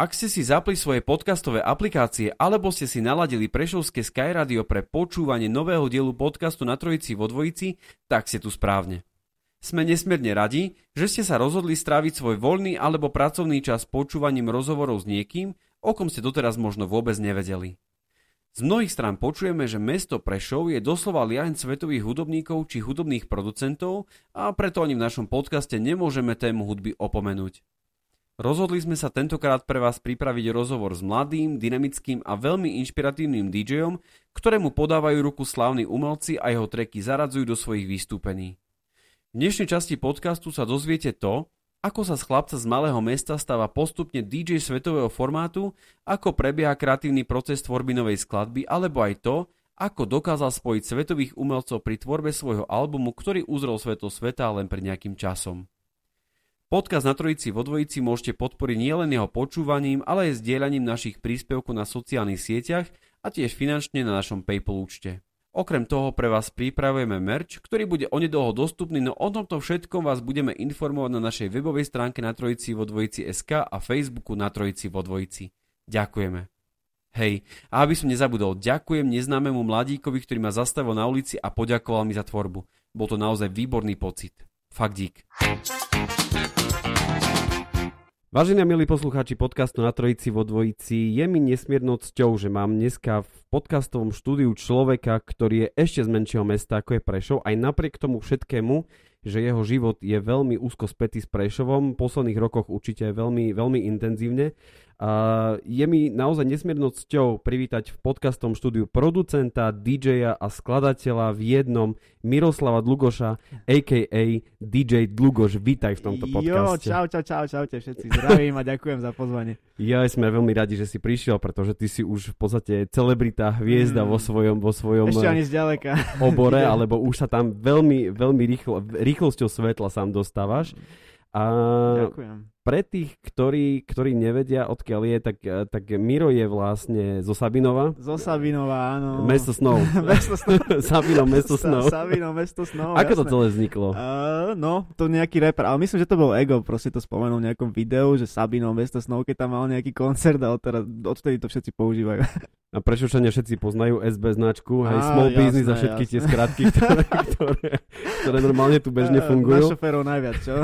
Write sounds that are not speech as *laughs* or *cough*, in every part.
Ak ste si zapli svoje podcastové aplikácie alebo ste si naladili Prešovské Sky Radio pre počúvanie nového dielu podcastu na Trojici vo Dvojici, tak ste tu správne. Sme nesmierne radi, že ste sa rozhodli stráviť svoj voľný alebo pracovný čas počúvaním rozhovorov s niekým, o kom ste doteraz možno vôbec nevedeli. Z mnohých strán počujeme, že mesto Prešov je doslova liaň svetových hudobníkov či hudobných producentov a preto ani v našom podcaste nemôžeme tému hudby opomenúť. Rozhodli sme sa tentokrát pre vás pripraviť rozhovor s mladým, dynamickým a veľmi inšpiratívnym DJom, ktorému podávajú ruku slávni umelci a jeho treky zaradzujú do svojich vystúpení. V dnešnej časti podcastu sa dozviete to, ako sa z chlapca z malého mesta stáva postupne DJ svetového formátu, ako prebieha kreatívny proces tvorby novej skladby, alebo aj to, ako dokázal spojiť svetových umelcov pri tvorbe svojho albumu, ktorý uzrel svetlo sveta len pred nejakým časom. Podcast na Trojici vo Dvojici môžete podporiť nielen jeho počúvaním, ale aj zdieľaním našich príspevkov na sociálnych sieťach a tiež finančne na našom PayPal účte. Okrem toho pre vás pripravujeme merch, ktorý bude onedlho dostupný, no o tomto všetkom vás budeme informovať na našej webovej stránke na Trojici vo Dvojici SK a Facebooku na Trojici vo Dvojici. Ďakujeme. Hej, a aby som nezabudol, ďakujem neznámemu mladíkovi, ktorý ma zastavil na ulici a poďakoval mi za tvorbu. Bol to naozaj výborný pocit. Fakt dík. Vážení milí poslucháči podcastu na Trojici vo Dvojici, je mi nesmiernou cťou, že mám dneska v podcastovom štúdiu človeka, ktorý je ešte z menšieho mesta ako je Prešov, aj napriek tomu všetkému, že jeho život je veľmi úzko spätý s Prešovom, v posledných rokoch určite veľmi, veľmi intenzívne Uh, je mi naozaj nesmiernou cťou privítať v podcastom štúdiu producenta, DJ-a a skladateľa v jednom Miroslava Dlugoša, a.k.a. DJ Dlugoš. Vítaj v tomto podcaste. Jo, čau, čau, čau, čaute všetci. Zdravím a ďakujem za pozvanie. Ja sme veľmi radi, že si prišiel, pretože ty si už v podstate celebrita, hviezda mm. vo svojom, vo svojom Ešte ani zďaleka. obore, *laughs* alebo už sa tam veľmi, veľmi rýchlo, rýchlosťou svetla sám dostávaš. A Ďakujem pre tých, ktorí, ktorí nevedia, odkiaľ je, tak, tak Miro je vlastne zo Sabinova. Zo Sabinova, áno. Mesto snov. *laughs* mesto *laughs* snov. Sabino, mesto snov. Sa, Sabino, mesto snov, Ako jasné. to celé vzniklo? Uh, no, to nejaký rapper, ale myslím, že to bol Ego, proste to spomenul v nejakom videu, že Sabino, mesto snov, keď tam mal nejaký koncert a odtedy, odtedy to všetci používajú. A Prešovčania všetci poznajú SB značku, hej, small jasné, business a všetky jasné. tie skratky, ktoré, *laughs* ktoré, ktoré normálne tu bežne fungujú. Na šoférov najviac, čo?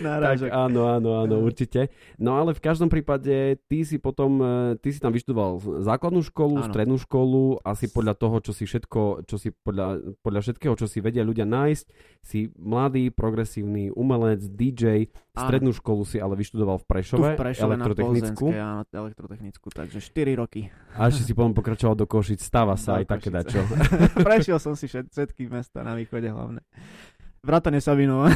tak áno, áno, áno, určite. No ale v každom prípade ty si potom, e, ty si tam vyštudoval základnú školu, áno. strednú školu, asi podľa toho, čo si všetko, čo si podľa, podľa všetkého, čo si vedia ľudia nájsť, si mladý, progresívny umelec, DJ, strednú školu si ale vyštudoval v Prešove, tu v Prešove elektrotechnickú. Na áno, elektrotechnickú, takže 4 roky. A ešte si potom pokračoval do Košic, stáva sa do aj také dačo. *laughs* Prešiel som si všetky mesta na východe hlavne. Vrátane Sabinova.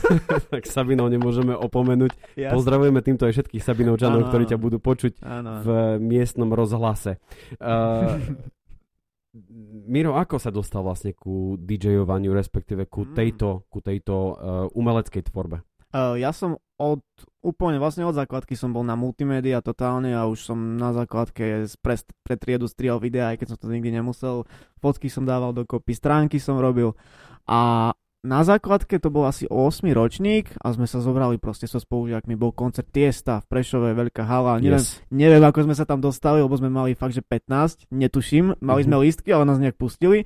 *laughs* tak Sabinov nemôžeme opomenúť. Jasne. Pozdravujeme týmto aj všetkých Sabinovčanov, ktorí ťa budú počuť ano. v miestnom rozhlase. *laughs* Uh, Miro, ako sa dostal vlastne ku DJovaniu, respektíve ku mm. tejto, ku tejto uh, umeleckej tvorbe? Uh, ja som od úplne vlastne od základky som bol na multimédia totálne a už som na základke pre, pre triedu strial videa, aj keď som to nikdy nemusel. Fotky som dával dokopy, stránky som robil a na základke to bol asi 8 ročník a sme sa zobrali proste so spolužiakmi, bol koncert Tiesta v Prešove, veľká hala, neviem, yes. neviem ako sme sa tam dostali, lebo sme mali fakt, že 15, netuším, mali mm-hmm. sme lístky, ale nás nejak pustili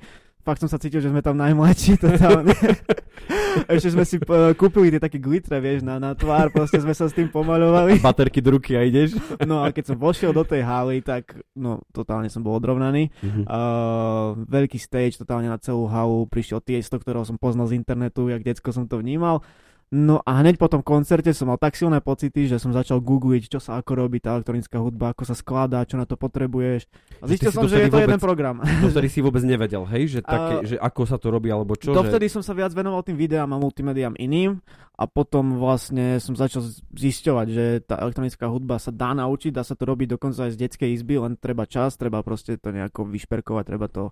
fakt som sa cítil, že sme tam najmladší totálne. *laughs* Ešte sme si uh, kúpili tie také glitre, vieš, na, na tvár, proste sme sa s tým pomaľovali. *laughs* Baterky do ruky a ideš. No a keď som vošiel do tej haly, tak no, totálne som bol odrovnaný. Mm-hmm. Uh, veľký stage, totálne na celú halu, prišiel tiesto, ktorého som poznal z internetu, jak decko som to vnímal. No a hneď po tom koncerte som mal tak silné pocity, že som začal googliť, čo sa ako robí tá elektronická hudba, ako sa skladá, čo na to potrebuješ. A zistil som, že je to vôbec, jeden program. *laughs* Dovtedy si vôbec nevedel, hej, že, také, a, že ako sa to robí, alebo čo? Dovtedy že... som sa viac venoval tým videám a multimédiám iným a potom vlastne som začal zisťovať, že tá elektronická hudba sa dá naučiť, dá sa to robiť dokonca aj z detskej izby, len treba čas, treba proste to nejako vyšperkovať, treba, to,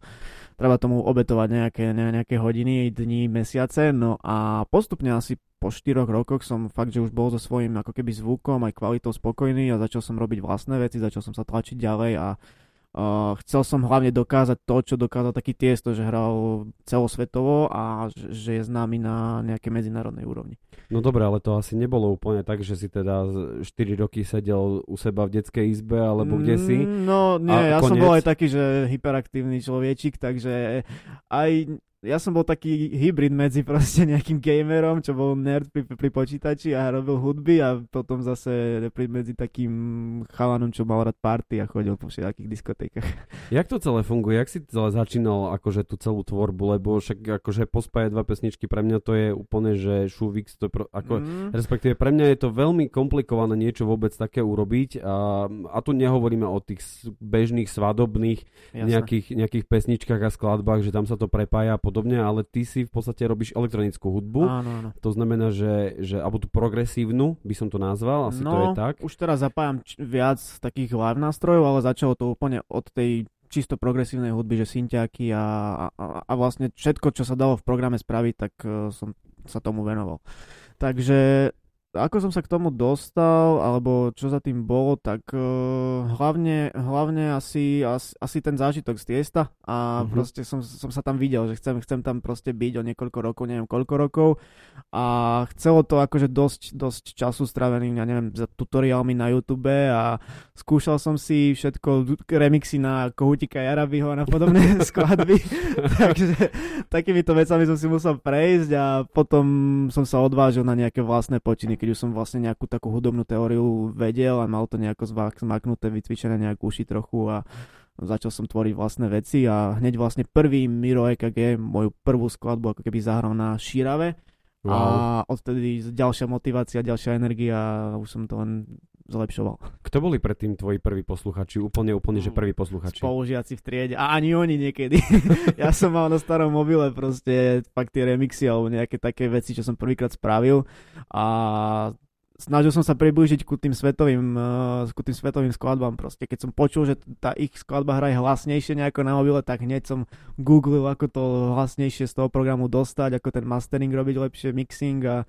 treba tomu obetovať nejaké, nejaké hodiny, dní, mesiace, no a postupne asi po 4 rokoch som fakt, že už bol so svojím ako keby zvukom aj kvalitou spokojný a začal som robiť vlastné veci, začal som sa tlačiť ďalej a uh, chcel som hlavne dokázať to, čo dokázal taký tiesto, že hral celosvetovo a že, je známy na nejakej medzinárodnej úrovni. No dobre, ale to asi nebolo úplne tak, že si teda 4 roky sedel u seba v detskej izbe alebo kde si. Mm, no nie, ja koniec... som bol aj taký, že hyperaktívny človečik, takže aj ja som bol taký hybrid medzi proste nejakým gamerom, čo bol nerd pri, pri počítači a robil hudby a potom zase medzi takým chalanom, čo mal rád party a chodil po všetkých diskotékach. Jak to celé funguje? Jak si celé začínal akože tú celú tvorbu? Lebo však akože pospájať dva pesničky pre mňa to je úplne, že šuvix, to pro, ako, mm. respektíve pre mňa je to veľmi komplikované niečo vôbec také urobiť a, a tu nehovoríme o tých bežných svadobných nejakých, nejakých pesničkách a skladbách, že tam sa to prepája a podobne, ale ty si v podstate robíš elektronickú hudbu. Áno, áno. To znamená, že, že alebo tú progresívnu by som to nazval, asi no, to je tak. už teraz zapájam č- viac takých live nástrojov, ale začalo to úplne od tej čisto progresívnej hudby, že synťáky a, a, a vlastne všetko, čo sa dalo v programe spraviť, tak uh, som sa tomu venoval. Takže ako som sa k tomu dostal, alebo čo za tým bolo, tak uh, hlavne, hlavne asi, asi, asi ten zážitok z tiesta a mm-hmm. proste som, som sa tam videl, že chcem, chcem tam proste byť o niekoľko rokov, neviem koľko rokov a chcelo to akože dosť, dosť času stravený, ja neviem, za tutoriálmi na YouTube a skúšal som si všetko, remixy na Kohutika Jarabiho a na podobné *laughs* skladby, takže takýmito vecami som si musel prejsť a potom som sa odvážil na nejaké vlastné počiny, keď už som vlastne nejakú takú hudobnú teóriu vedel a mal to nejako zmaknuté, vycvičené nejak uši trochu a začal som tvoriť vlastné veci a hneď vlastne prvý Miro EKG, moju prvú skladbu ako keby zahral na Šírave wow. a odtedy ďalšia motivácia, ďalšia energia už som to len zlepšoval. Kto boli predtým tvoji prví posluchači? Úplne, úplne, že prví posluchači. Spolužiaci v triede. A ani oni niekedy. *laughs* ja som mal na starom mobile proste fakt tie remixy alebo nejaké také veci, čo som prvýkrát spravil. A snažil som sa priblížiť ku tým svetovým, uh, ku tým svetovým skladbám proste. Keď som počul, že tá ich skladba hraje hlasnejšie nejako na mobile, tak hneď som googlil, ako to hlasnejšie z toho programu dostať, ako ten mastering robiť lepšie, mixing a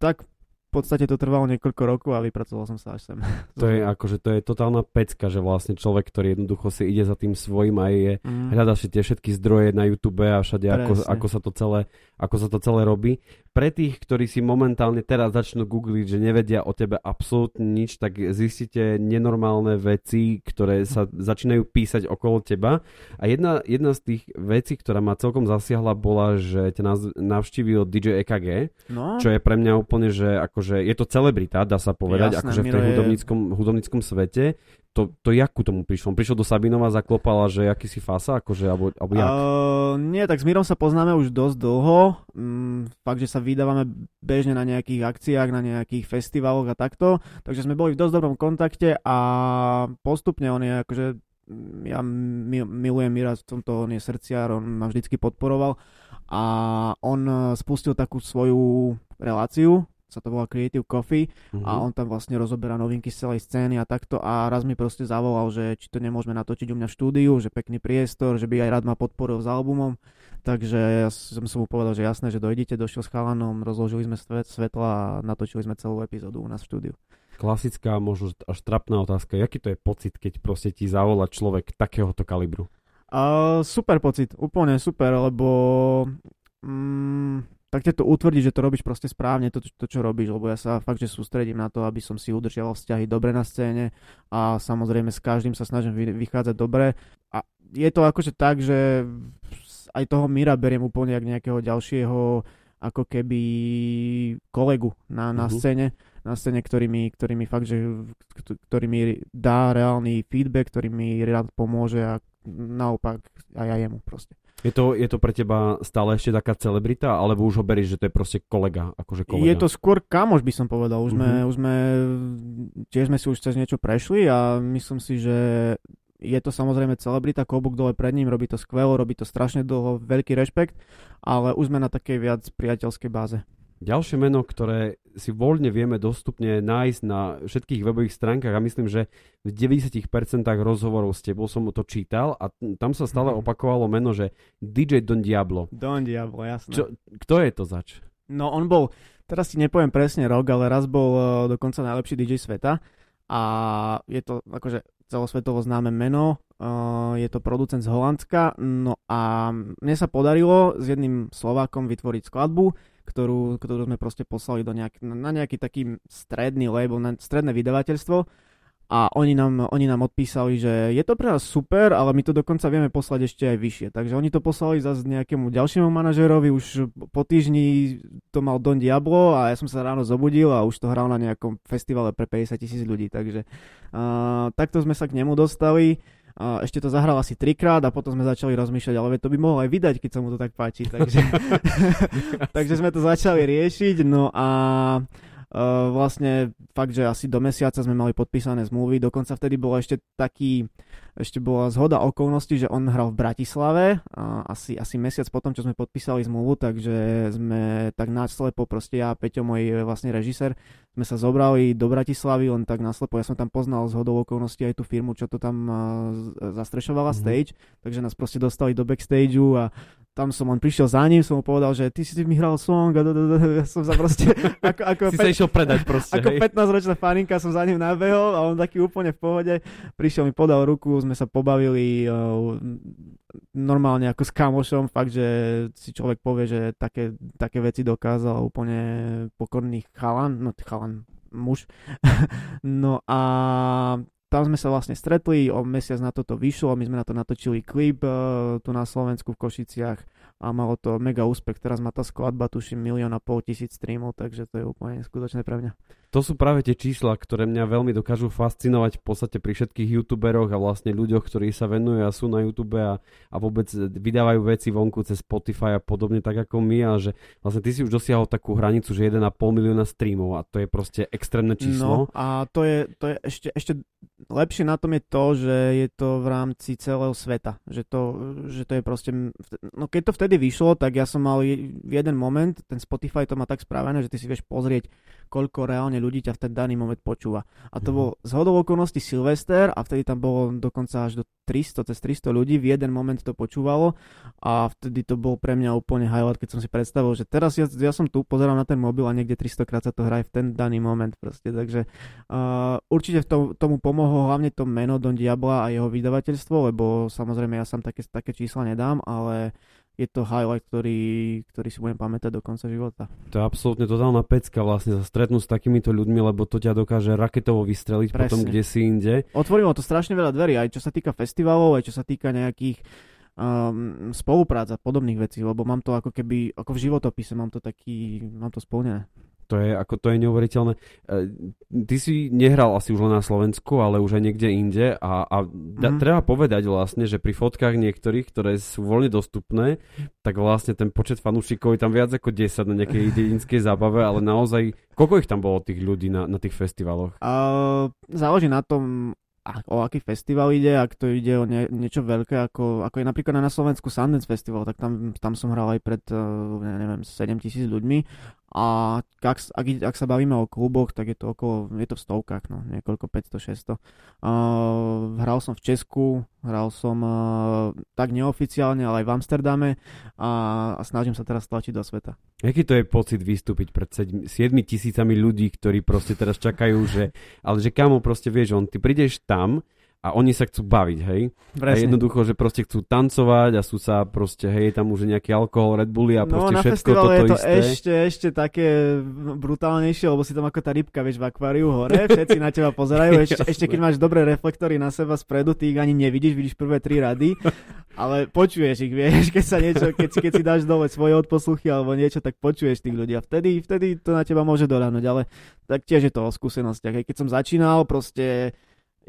tak v podstate to trvalo niekoľko rokov a vypracoval som sa až sem. *laughs* To je akože, to je totálna pecka, že vlastne človek, ktorý jednoducho si ide za tým svojím a je, mm. hľadá si tie všetky zdroje na YouTube a všade, ako, ako, sa to celé, ako sa to celé robí. Pre tých, ktorí si momentálne teraz začnú googliť, že nevedia o tebe absolútne nič, tak zistíte nenormálne veci, ktoré sa začínajú písať okolo teba. A jedna, jedna z tých vecí, ktorá ma celkom zasiahla, bola, že ťa navštívil DJ EKG, no. čo je pre mňa úplne, že akože je to celebrita, dá sa povedať, Jasné, akože v tej hudobníckom, hudobníckom svete to, to jak ku tomu prišlo? Prišiel do Sabinova, zaklopala, že aký si fasa, akože, alebo, alebo jak? Uh, nie, tak s Mírom sa poznáme už dosť dlho. Mm, fakt, že sa vydávame bežne na nejakých akciách, na nejakých festivaloch a takto. Takže sme boli v dosť dobrom kontakte a postupne on je akože ja milujem Mira v tomto, on je srdciar, on ma vždycky podporoval a on spustil takú svoju reláciu, sa to volá Creative Coffee mm-hmm. a on tam vlastne rozoberá novinky z celej scény a takto a raz mi proste zavolal, že či to nemôžeme natočiť u mňa v štúdiu, že pekný priestor, že by aj rád ma podporil s albumom, takže ja som, som mu povedal, že jasné, že dojdete, došiel s chalanom, rozložili sme svet, svetla a natočili sme celú epizódu u nás v štúdiu. Klasická, možno až trapná otázka, aký to je pocit, keď proste ti zavolá človek takéhoto kalibru? Uh, super pocit, úplne super, lebo mm, tak ťa to utvrdí, že to robíš proste správne, to, to, čo robíš, lebo ja sa fakt, že sústredím na to, aby som si udržiaval vzťahy dobre na scéne a samozrejme s každým sa snažím vychádzať dobre. A je to akože tak, že aj toho Mira beriem úplne jak nejakého ďalšieho ako keby kolegu na, na uh-huh. scéne, na scéne, ktorý mi, ktorý mi fakt, že, ktorý mi dá reálny feedback, ktorý mi rád pomôže a naopak aj ja jemu proste. Je to, je to pre teba stále ešte taká celebrita, alebo už ho beríš, že to je proste kolega, akože kolega? Je to skôr kamoš, by som povedal. Už, sme, uh-huh. už sme, tiež sme si už cez niečo prešli a myslím si, že je to samozrejme celebrita, klobúk dole pred ním, robí to skvelo, robí to strašne dlho, veľký rešpekt, ale už sme na takej viac priateľskej báze. Ďalšie meno, ktoré si voľne vieme dostupne nájsť na všetkých webových stránkach a myslím, že v 90% rozhovorov s tebou som to čítal a tam sa stále mhm. opakovalo meno, že DJ Don Diablo. Don Diablo, jasné. Čo, kto je to zač? No on bol, teraz ti nepoviem presne rok, ale raz bol uh, dokonca najlepší DJ sveta a je to akože celosvetovo známe meno, uh, je to producent z Holandska, no a mne sa podarilo s jedným Slovákom vytvoriť skladbu, ktorú, ktorú sme proste poslali do nejak, na nejaký taký stredný label, na stredné vydavateľstvo a oni nám, oni nám odpísali, že je to pre nás super, ale my to dokonca vieme poslať ešte aj vyššie. Takže oni to poslali zase nejakému ďalšiemu manažerovi, už po týždni to mal Don Diablo a ja som sa ráno zobudil a už to hral na nejakom festivale pre 50 tisíc ľudí. Takže uh, takto sme sa k nemu dostali. A ešte to zahral asi trikrát a potom sme začali rozmýšľať, ale to by mohol aj vydať, keď sa mu to tak páči. Takže, *laughs* *laughs* takže sme to začali riešiť. No a Uh, vlastne fakt, že asi do mesiaca sme mali podpísané zmluvy, dokonca vtedy bol ešte taký, ešte bola zhoda okolností, že on hral v Bratislave, a asi, asi mesiac potom, čo sme podpísali zmluvu, takže sme tak náslepo, proste ja Peťo, môj vlastne režisér, sme sa zobrali do Bratislavy, len tak náslepo, ja som tam poznal z hodou okolností aj tú firmu, čo to tam uh, zastrešovala mm-hmm. stage, takže nás proste dostali do backstageu a tam som on prišiel za ním, som mu povedal, že ty si mi hral song a ja som sa proste... *laughs* Ako, ako si sa išiel predať proste, Ako 15-ročná faninka som za ním nabehol a on taký úplne v pohode. Prišiel mi, podal ruku, sme sa pobavili uh, normálne ako s kamošom, fakt, že si človek povie, že také, také veci dokázal úplne pokorný chalan, no chalan, muž. *laughs* no a tam sme sa vlastne stretli, o mesiac na toto vyšlo, my sme na to natočili klip uh, tu na Slovensku v Košiciach a malo to mega úspech. Teraz má tá skladba, tuším, milión a pol tisíc streamov, takže to je úplne skutočné pre mňa to sú práve tie čísla, ktoré mňa veľmi dokážu fascinovať v podstate pri všetkých youtuberoch a vlastne ľuďoch, ktorí sa venujú a sú na YouTube a, a vôbec vydávajú veci vonku cez Spotify a podobne tak ako my a že vlastne ty si už dosiahol takú hranicu, že 1,5 milióna streamov a to je proste extrémne číslo. No a to je, to je ešte, ešte lepšie na tom je to, že je to v rámci celého sveta. Že to, že to je proste... No keď to vtedy vyšlo, tak ja som mal jeden moment, ten Spotify to má tak spravené, že ty si vieš pozrieť koľko reálne ľudí ťa v ten daný moment počúva. A to mm. bol z hodou okolností Silvester a vtedy tam bolo dokonca až do 300, cez 300 ľudí, v jeden moment to počúvalo a vtedy to bol pre mňa úplne highlight, keď som si predstavil, že teraz ja, ja som tu, pozerám na ten mobil a niekde 300 krát sa to hraje v ten daný moment proste, takže uh, určite v tom, tomu pomohlo hlavne to meno Don Diabla a jeho vydavateľstvo, lebo samozrejme ja sám také, také čísla nedám, ale je to highlight, ktorý, ktorý si budem pamätať do konca života. To je absolútne totálna pecka vlastne sa stretnúť s takýmito ľuďmi, lebo to ťa dokáže raketovo vystreliť Presne. potom kde si inde. Otvorilo to strašne veľa dverí, aj čo sa týka festivalov, aj čo sa týka nejakých um, spoluprác a podobných vecí, lebo mám to ako keby, ako v životopise, mám to taký, mám to splnené. To je, ako to je neuveriteľné. E, ty si nehral asi už len na Slovensku, ale už aj niekde inde a, a da, mm. treba povedať vlastne, že pri fotkách niektorých, ktoré sú voľne dostupné, tak vlastne ten počet fanúšikov je tam viac ako 10 na nejakej dedinskej zábave, ale naozaj, koľko ich tam bolo tých ľudí na, na tých festivaloch? Uh, záleží na tom, o aký festival ide, ak to ide o nie, niečo veľké, ako, ako je napríklad na Slovensku Sundance Festival, tak tam, tam som hral aj pred, uh, neviem, 7 tisíc ľuďmi a ak, ak, ak sa bavíme o kluboch, tak je to okolo, je to v stovkách, no, niekoľko 500-600. Uh, hral som v Česku, hral som uh, tak neoficiálne, ale aj v Amsterdame a, a snažím sa teraz tlačiť do sveta. Aký to je pocit vystúpiť pred 7 tisícami ľudí, ktorí proste teraz čakajú, že, ale že kamo proste vieš, on, ty prídeš tam, a oni sa chcú baviť, hej. Presne. A jednoducho, že proste chcú tancovať a sú sa proste, hej, tam už nejaký alkohol, Red Bulli a no, proste no, všetko toto je to isté. ešte, ešte také brutálnejšie, lebo si tam ako tá rybka, vieš, v akváriu hore, všetci na teba pozerajú, *laughs* ešte, ešte keď máš dobré reflektory na seba spredu, ty ich ani nevidíš, vidíš prvé tri rady, ale počuješ ich, vieš, keď sa niečo, keď, keď si dáš dole svoje odposluchy alebo niečo, tak počuješ tých ľudí a vtedy, vtedy to na teba môže doránuť, ale tak tiež je to o skúsenostiach. Keď som začínal, proste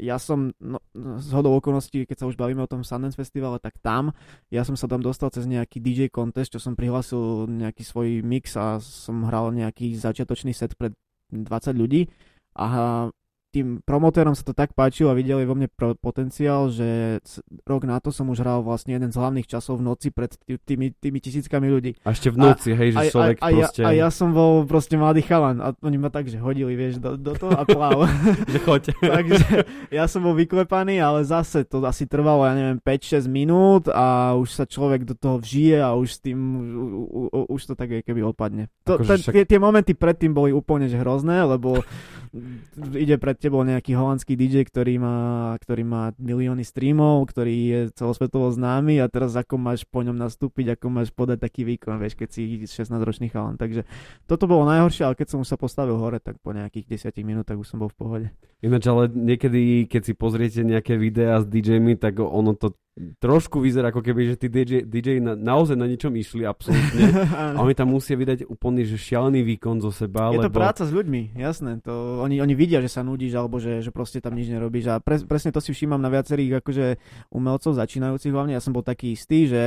ja som, no, z hodou okolností, keď sa už bavíme o tom Sundance Festivale, tak tam, ja som sa tam dostal cez nejaký DJ contest, čo som prihlásil nejaký svoj mix a som hral nejaký začiatočný set pred 20 ľudí. A tým promotérom sa to tak páčilo a videli vo mne potenciál, že rok na to som už hral vlastne jeden z hlavných časov v noci pred tými, tými tisíckami ľudí. A ešte v noci, a, hej, že a, človek a, a, proste... A ja, a ja som bol proste mladý chalan a oni ma tak, že hodili, vieš, do, do toho a pláv. *laughs* že choď. *laughs* Takže ja som bol vyklepaný, ale zase to asi trvalo, ja neviem, 5-6 minút a už sa človek do toho vžije a už s tým, u, u, u, už to tak keby odpadne. To, ten, však... tie, tie momenty predtým boli úplne že hrozné, lebo *laughs* ide pred tebou nejaký holandský DJ, ktorý má, ktorý má milióny streamov, ktorý je celosvetovo známy a teraz ako máš po ňom nastúpiť, ako máš podať taký výkon, vieš, keď si 16-ročný chalan. Takže toto bolo najhoršie, ale keď som už sa postavil hore, tak po nejakých 10 minútach už som bol v pohode. Ináč, ale niekedy, keď si pozriete nejaké videá s DJmi, tak ono to trošku vyzerá ako keby, že tí DJ, DJ na, naozaj na ničom išli absolútne *laughs* a oni tam musia vydať úplný že šialený výkon zo seba. Je lebo... to práca s ľuďmi, jasné. To, oni, oni vidia, že sa nudíš alebo že, že proste tam nič nerobíš a pre, presne to si všímam na viacerých akože umelcov začínajúcich hlavne. Ja som bol taký istý, že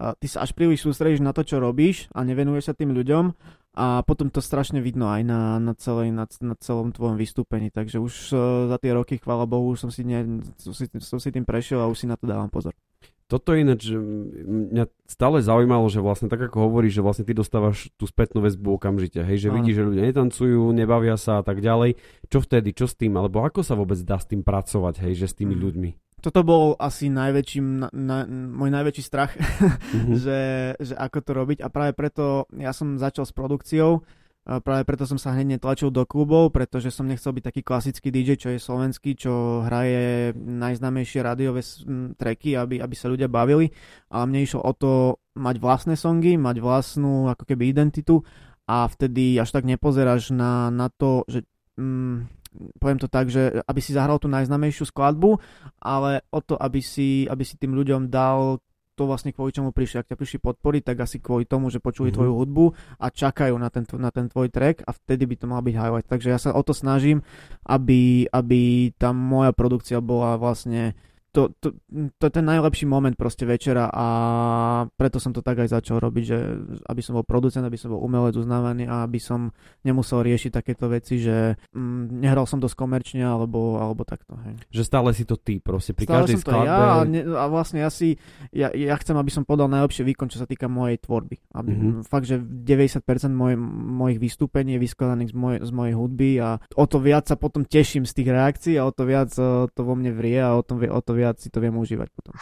uh, ty sa až príliš sústredíš na to, čo robíš a nevenuješ sa tým ľuďom a potom to strašne vidno aj na, na, celej, na, na celom tvojom vystúpení, takže už uh, za tie roky, chvála Bohu, som si, ne, som, si, som si tým prešiel a už si na to dávam pozor. Toto ináč, mňa stále zaujímalo, že vlastne tak ako hovoríš, že vlastne ty dostávaš tú spätnú väzbu okamžite, hej, že vidíš, že ľudia netancujú, nebavia sa a tak ďalej. Čo vtedy, čo s tým, alebo ako sa vôbec dá s tým pracovať, hej, že s tými mm. ľuďmi? Toto bol asi najväčším, na, na, môj najväčší strach, mm-hmm. *laughs* že, že ako to robiť. A práve preto ja som začal s produkciou, práve preto som sa hneď netlačil do klubov, pretože som nechcel byť taký klasický DJ, čo je slovenský, čo hraje najznámejšie rádiové treky, aby, aby sa ľudia bavili, ale mne išlo o to mať vlastné songy, mať vlastnú ako keby identitu. A vtedy až tak nepozeráš na, na to, že mm, poviem to tak, že aby si zahral tú najznamejšiu skladbu, ale o to, aby si, aby si tým ľuďom dal to vlastne kvôli čomu prišli. Ak ťa prišli podporiť, tak asi kvôli tomu, že počuli mm-hmm. tvoju hudbu a čakajú na ten, na ten tvoj track a vtedy by to mal byť highlight. Takže ja sa o to snažím, aby, aby tá moja produkcia bola vlastne to, to, to je ten najlepší moment proste večera a preto som to tak aj začal robiť, že aby som bol producent, aby som bol umelec uznávaný a aby som nemusel riešiť takéto veci, že mm, nehral som dosť komerčne alebo, alebo takto. Hej. Že stále si to ty proste pri stále každej som skladbe. To ja a, ne, a vlastne ja si, ja, ja chcem, aby som podal najlepšie výkon, čo sa týka mojej tvorby. Aby, mm-hmm. Fakt, že 90% moj, mojich vystúpení je vyskladaných z, moj, z mojej hudby a o to viac sa potom teším z tých reakcií a o to viac to vo mne vrie a o to, o to viac si to viem užívať potom.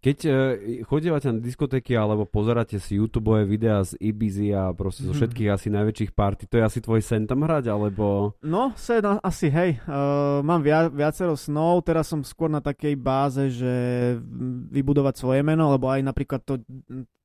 Keď uh, chodívate na diskotéky alebo pozeráte si YouTube videá z Ibizy a proste zo mhm. všetkých mm. asi najväčších party, to je asi tvoj sen tam hrať, alebo... No, sen asi, hej. Uh, mám via, viacero snov, teraz som skôr na takej báze, že vybudovať svoje meno, lebo aj napríklad to,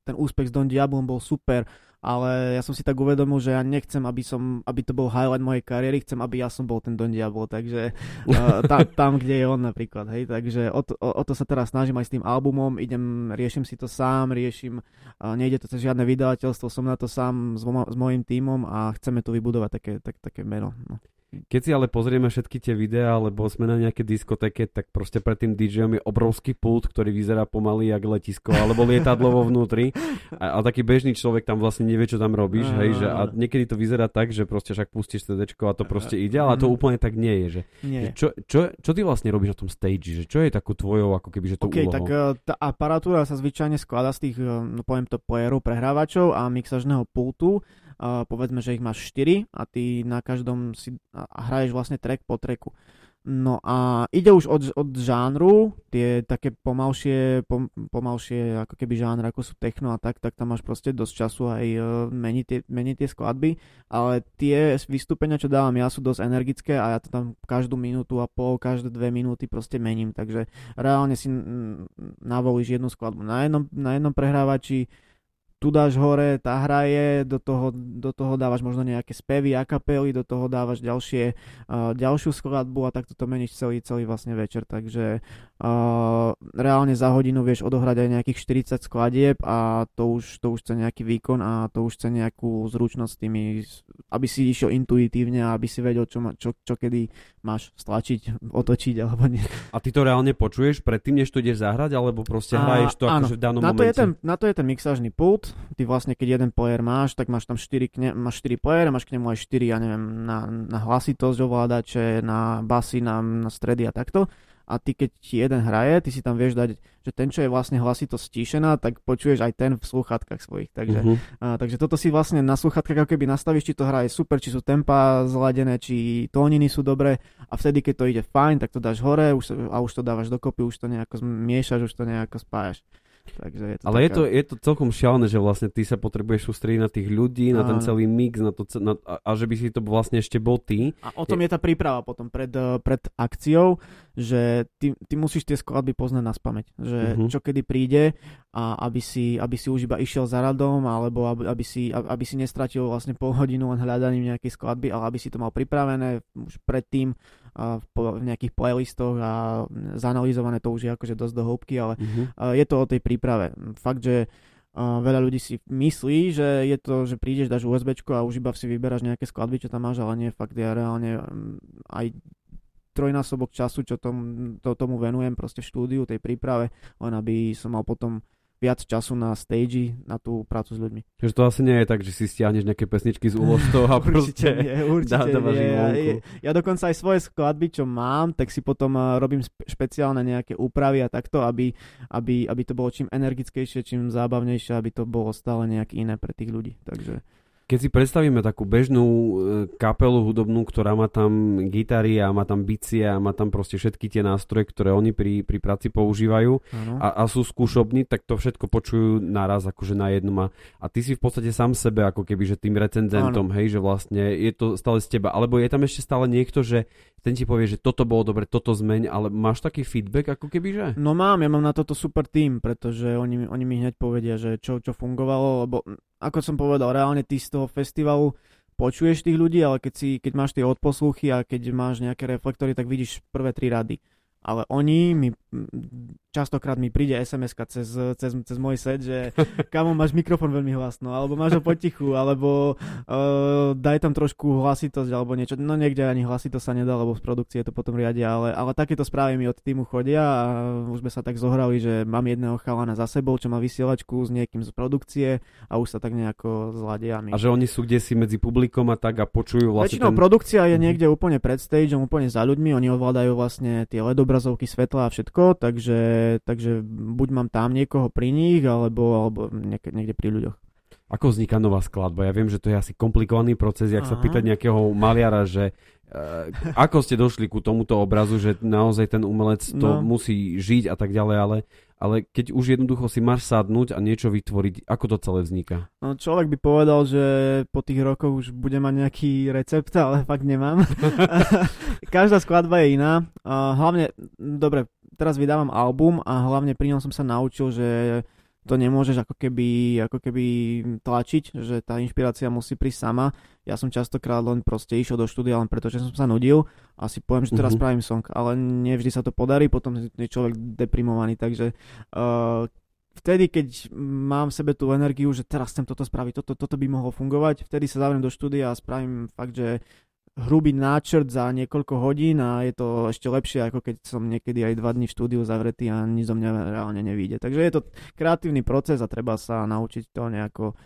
ten úspech s Don Diablom bol super ale ja som si tak uvedomil, že ja nechcem, aby, som, aby to bol highlight mojej kariéry, chcem, aby ja som bol ten Don Diablo, takže *laughs* uh, tam, tam, kde je on napríklad, hej, takže o to, o, o to sa teraz snažím aj s tým albumom, idem, riešim si to sám, riešim, uh, nejde to cez žiadne vydavateľstvo, som na to sám s, mo, s mojim tímom a chceme tu vybudovať také, tak, také meno. No. Keď si ale pozrieme všetky tie videá, alebo sme na nejaké diskoteke, tak proste pred tým DJom je obrovský pult, ktorý vyzerá pomaly jak letisko, alebo lietadlo vo vnútri. A, a taký bežný človek tam vlastne nevie, čo tam robíš, hej, že a niekedy to vyzerá tak, že proste však pustíš CD a to proste ide, ale to mhm. úplne tak nie je, že, nie. že čo, čo, čo, ty vlastne robíš na tom stage, že čo je takú tvojou ako keby, že tú okay, úlohou? tak uh, tá aparatúra sa zvyčajne skladá z tých, uh, no poviem to, playerov, prehrávačov a mixažného pultu povedzme, že ich máš 4 a ty na každom si hraješ vlastne track po tracku. No a ide už od, od žánru, tie také pomalšie, pom, pomalšie ako keby žánr, ako sú techno a tak, tak tam máš proste dosť času aj uh, meniť, tie, meniť tie skladby, ale tie vystúpenia, čo dávam ja, sú dosť energické a ja to tam každú minútu a pol, každé dve minúty proste mením, takže reálne si navolíš jednu skladbu na jednom, na jednom prehrávači, tu dáš hore, tá hraje, do toho, do toho dávaš možno nejaké spevy a kapely, do toho dávaš ďalšie, uh, ďalšiu skladbu a takto to meníš celý, celý vlastne večer, takže uh, reálne za hodinu vieš odohrať aj nejakých 40 skladieb a to už, to už chce nejaký výkon a to už chce nejakú zručnosť tými, aby si išiel intuitívne a aby si vedel, čo, ma, čo, čo kedy máš stlačiť, otočiť alebo nie. A ty to reálne počuješ predtým, než to ideš zahrať, alebo proste hraješ to akože v danom na momente? To je ten, na to je ten mixážny pult, ty vlastne keď jeden player máš, tak máš tam 4, kne, máš 4 player, máš k nemu aj 4, ja neviem, na, na hlasitosť ovládače, na basy, na, na stredy a takto. A ty keď ti jeden hraje, ty si tam vieš dať, že ten, čo je vlastne hlasitosť stíšená, tak počuješ aj ten v sluchatkách svojich. Takže, uh-huh. a, takže toto si vlastne na sluchatkách ako keby nastavíš, či to hraje super, či sú tempa zladené, či tóniny sú dobré a vtedy, keď to ide fajn, tak to dáš hore už, a už to dávaš dokopy, už to nejako miešaš, už to nejako spájaš. Takže je to Ale taká... je, to, je to celkom šialené, že vlastne ty sa potrebuješ sústrediť na tých ľudí, na ten celý mix, na to, na, a, a že by si to vlastne ešte bol ty. A o tom je, je tá príprava potom pred, eh, pred akciou, že ty, ty musíš tie skladby poznať na spameť. Že uh-huh. čo kedy príde a aby si, aby si už iba išiel za radom, alebo aby, aby, si, aby si nestratil vlastne pol hodinu len hľadaním nejakej skladby, ale aby si to mal pripravené už predtým v nejakých playlistoch a zanalizované to už je akože dosť do hĺbky, ale uh-huh. je to o tej príprave. Fakt, že veľa ľudí si myslí, že je to, že prídeš, dáš USB a už iba si vyberáš nejaké skladby, čo tam máš, ale nie, fakt ja reálne aj trojnásobok času, čo tom, to, tomu venujem proste v štúdiu, tej príprave, len aby som mal potom viac času na stage, na tú prácu s ľuďmi. Takže to asi nie je tak, že si stiahneš nejaké pesničky z úlostov a *laughs* proste nie, určite dá, nie. Ja, ja dokonca aj svoje skladby, čo mám, tak si potom uh, robím špeciálne nejaké úpravy a takto, aby, aby, aby to bolo čím energickejšie, čím zábavnejšie, aby to bolo stále nejak iné pre tých ľudí. Takže... Keď si predstavíme takú bežnú e, kapelu hudobnú, ktorá má tam gitary a má tam bicie a má tam proste všetky tie nástroje, ktoré oni pri, pri práci používajú a, a sú skúšobní, tak to všetko počujú naraz akože na jednom a, a ty si v podstate sám sebe ako keby, že tým recenzentom, ano. hej, že vlastne je to stále z teba. Alebo je tam ešte stále niekto, že ten ti povie, že toto bolo dobre, toto zmeň, ale máš taký feedback ako keby, že? No mám, ja mám na toto super tým, pretože oni, oni mi hneď povedia, že čo, čo fungovalo, lebo ako som povedal, reálne ty z toho festivalu počuješ tých ľudí, ale keď, si, keď máš tie odposluchy a keď máš nejaké reflektory, tak vidíš prvé tri rady ale oni mi častokrát mi príde sms cez, cez, cez môj set, že *laughs* kamo máš mikrofón veľmi hlasno, alebo máš ho potichu, alebo uh, daj tam trošku hlasitosť, alebo niečo. No niekde ani hlasitosť sa nedá, lebo v produkcii je to potom riadia, ale, ale takéto správy mi od týmu chodia a už sme sa tak zohrali, že mám jedného chalana za sebou, čo má vysielačku s niekým z produkcie a už sa tak nejako zladia. A že oni sú kde si medzi publikom a tak a počujú vlastne Väčšinou ten... produkcia je mhm. niekde úplne pred stageom, úplne za ľuďmi, oni ovládajú vlastne tie LED obrazovky, svetla a všetko, takže, takže buď mám tam niekoho pri nich, alebo, alebo niekde, pri ľuďoch. Ako vzniká nová skladba? Ja viem, že to je asi komplikovaný proces, jak Aha. sa pýtať nejakého maliara, že ako ste došli ku tomuto obrazu, že naozaj ten umelec to no. musí žiť a tak ďalej, ale, ale keď už jednoducho si máš sadnúť a niečo vytvoriť, ako to celé vzniká? No, človek by povedal, že po tých rokoch už bude mať nejaký recept, ale fakt nemám. *laughs* Každá skladba je iná. Uh, hlavne, dobre, teraz vydávam album a hlavne pri ňom som sa naučil, že to nemôžeš ako keby, ako keby tlačiť, že tá inšpirácia musí prísť sama. Ja som častokrát len proste išiel do štúdia len preto, že som sa nudil a si poviem, že teraz uh-huh. spravím song, ale nevždy sa to podarí, potom je človek deprimovaný, takže uh, vtedy, keď mám v sebe tú energiu, že teraz chcem toto spraviť, toto, toto by mohlo fungovať, vtedy sa zavriem do štúdia a spravím fakt, že hrubý náčrt za niekoľko hodín a je to ešte lepšie, ako keď som niekedy aj dva dní v štúdiu zavretý a nič zo mňa reálne nevíde. Takže je to kreatívny proces a treba sa naučiť to nejako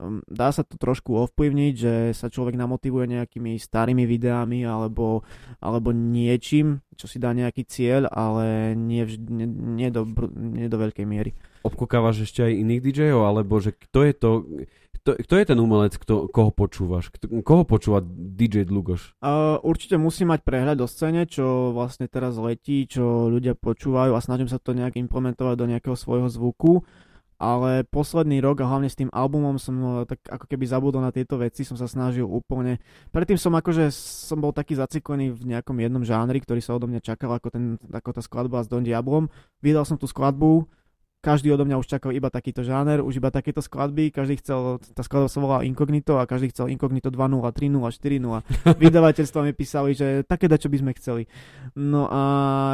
um, dá sa to trošku ovplyvniť, že sa človek namotivuje nejakými starými videami alebo, alebo niečím, čo si dá nejaký cieľ, ale nie, nie, nie, do, nie do veľkej miery. Obkokávaš ešte aj iných DJov, alebo že kto je to, kto, kto je ten umelec, kto, koho počúvaš? Kto, koho počúva DJ Dlugoš? Uh, určite musí mať prehľad o scéne, čo vlastne teraz letí, čo ľudia počúvajú a snažím sa to nejak implementovať do nejakého svojho zvuku. Ale posledný rok a hlavne s tým albumom som uh, tak ako keby zabudol na tieto veci, som sa snažil úplne. Predtým som akože som bol taký zaciklený v nejakom jednom žánri, ktorý sa odo mňa čakal ako, ten, ako tá skladba s Don Diablom. Vydal som tú skladbu, každý odo mňa už čakal iba takýto žáner, už iba takéto skladby, každý chcel, tá skladba sa volala Incognito a každý chcel Incognito 2.0, 3.0, 4.0. Vydavateľstva mi písali, že také čo by sme chceli. No a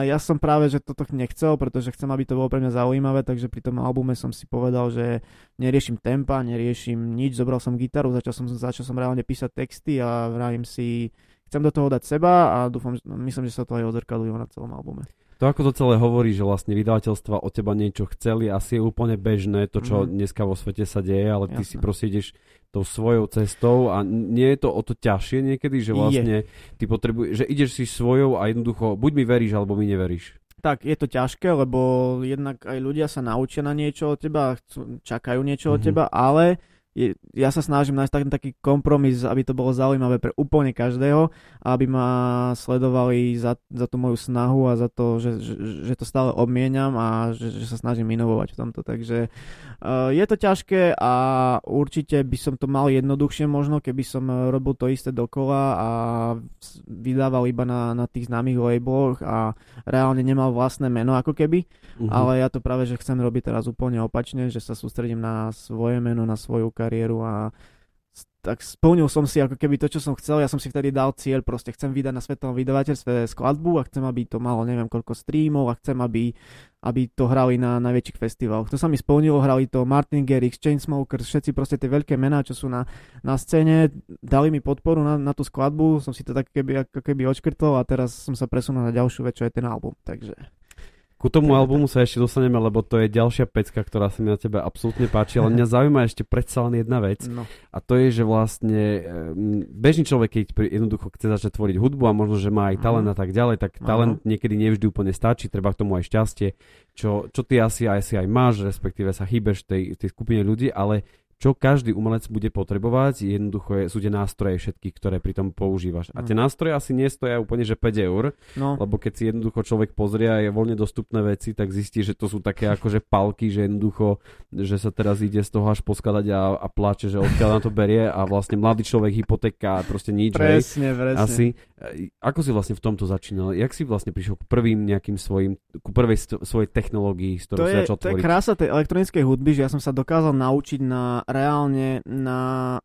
ja som práve, že toto nechcel, pretože chcem, aby to bolo pre mňa zaujímavé, takže pri tom albume som si povedal, že neriešim tempa, neriešim nič, zobral som gitaru, začal som, začal som reálne písať texty a vravím si, chcem do toho dať seba a dúfam, myslím, že sa to aj odzrkadlilo na celom albume to ako to celé hovorí, že vlastne vydavateľstva od teba niečo chceli, asi je úplne bežné to, čo mm. dneska vo svete sa deje, ale ty Jasne. si proste ideš tou svojou cestou a nie je to o to ťažšie niekedy, že vlastne je. ty potrebuješ, že ideš si svojou a jednoducho buď mi veríš, alebo mi neveríš. Tak, je to ťažké, lebo jednak aj ľudia sa naučia na niečo od teba, čakajú niečo mm-hmm. od mhm. teba, ale je, ja sa snažím nájsť taký, taký kompromis, aby to bolo zaujímavé pre úplne každého, aby ma sledovali za, za tú moju snahu a za to, že, že, že to stále obmieniam a že, že sa snažím inovovať v tomto. Takže uh, je to ťažké a určite by som to mal jednoduchšie možno, keby som robil to isté dokola a vydával iba na, na tých známych labeloch a reálne nemal vlastné meno ako keby, uh-huh. ale ja to práve, že chcem robiť teraz úplne opačne, že sa sústredím na svoje meno, na svoju kariéru a tak splnil som si ako keby to, čo som chcel. Ja som si vtedy dal cieľ, proste chcem vydať na svetovom vydavateľstve skladbu a chcem, aby to malo neviem koľko streamov a chcem, aby, aby to hrali na najväčších festivaloch. To sa mi splnilo, hrali to Martin Garrix, Chainsmokers, všetci proste tie veľké mená, čo sú na, na scéne, dali mi podporu na, na tú skladbu, som si to tak keby, ako keby odškrtol a teraz som sa presunul na ďalšiu vec, čo je ten album. Takže ku tomu albumu sa ešte dostaneme, lebo to je ďalšia pecka, ktorá sa mi na tebe absolútne páči, ale mňa *laughs* zaujíma ešte predsa len jedna vec. No. a to je, že vlastne bežný človek, keď jednoducho chce začať tvoriť hudbu a možno, že má aj talent a tak ďalej, tak talent niekedy nevždy úplne stačí, treba k tomu aj šťastie, čo, čo ty asi, asi aj máš, respektíve sa chýbeš tej, tej skupine ľudí, ale čo každý umelec bude potrebovať, jednoducho je, sú tie nástroje všetky, ktoré pri tom používaš. A tie mhm. nástroje asi nestoja úplne, že 5 eur, no. lebo keď si jednoducho človek pozrie a je voľne dostupné veci, tak zistí, že to sú také akože palky, že jednoducho, že sa teraz ide z toho až poskladať a, a plače, že odkiaľ na to berie a vlastne mladý človek hypotéka a proste nič. Presne, hej. presne. Asi. Ako si vlastne v tomto začínal? Jak si vlastne prišiel k prvým nejakým svojim, ku prvej st- svojej technológii, s ktorou to si začal tvoriť? To je krása tej elektronickej hudby, že ja som sa dokázal naučiť na reálne na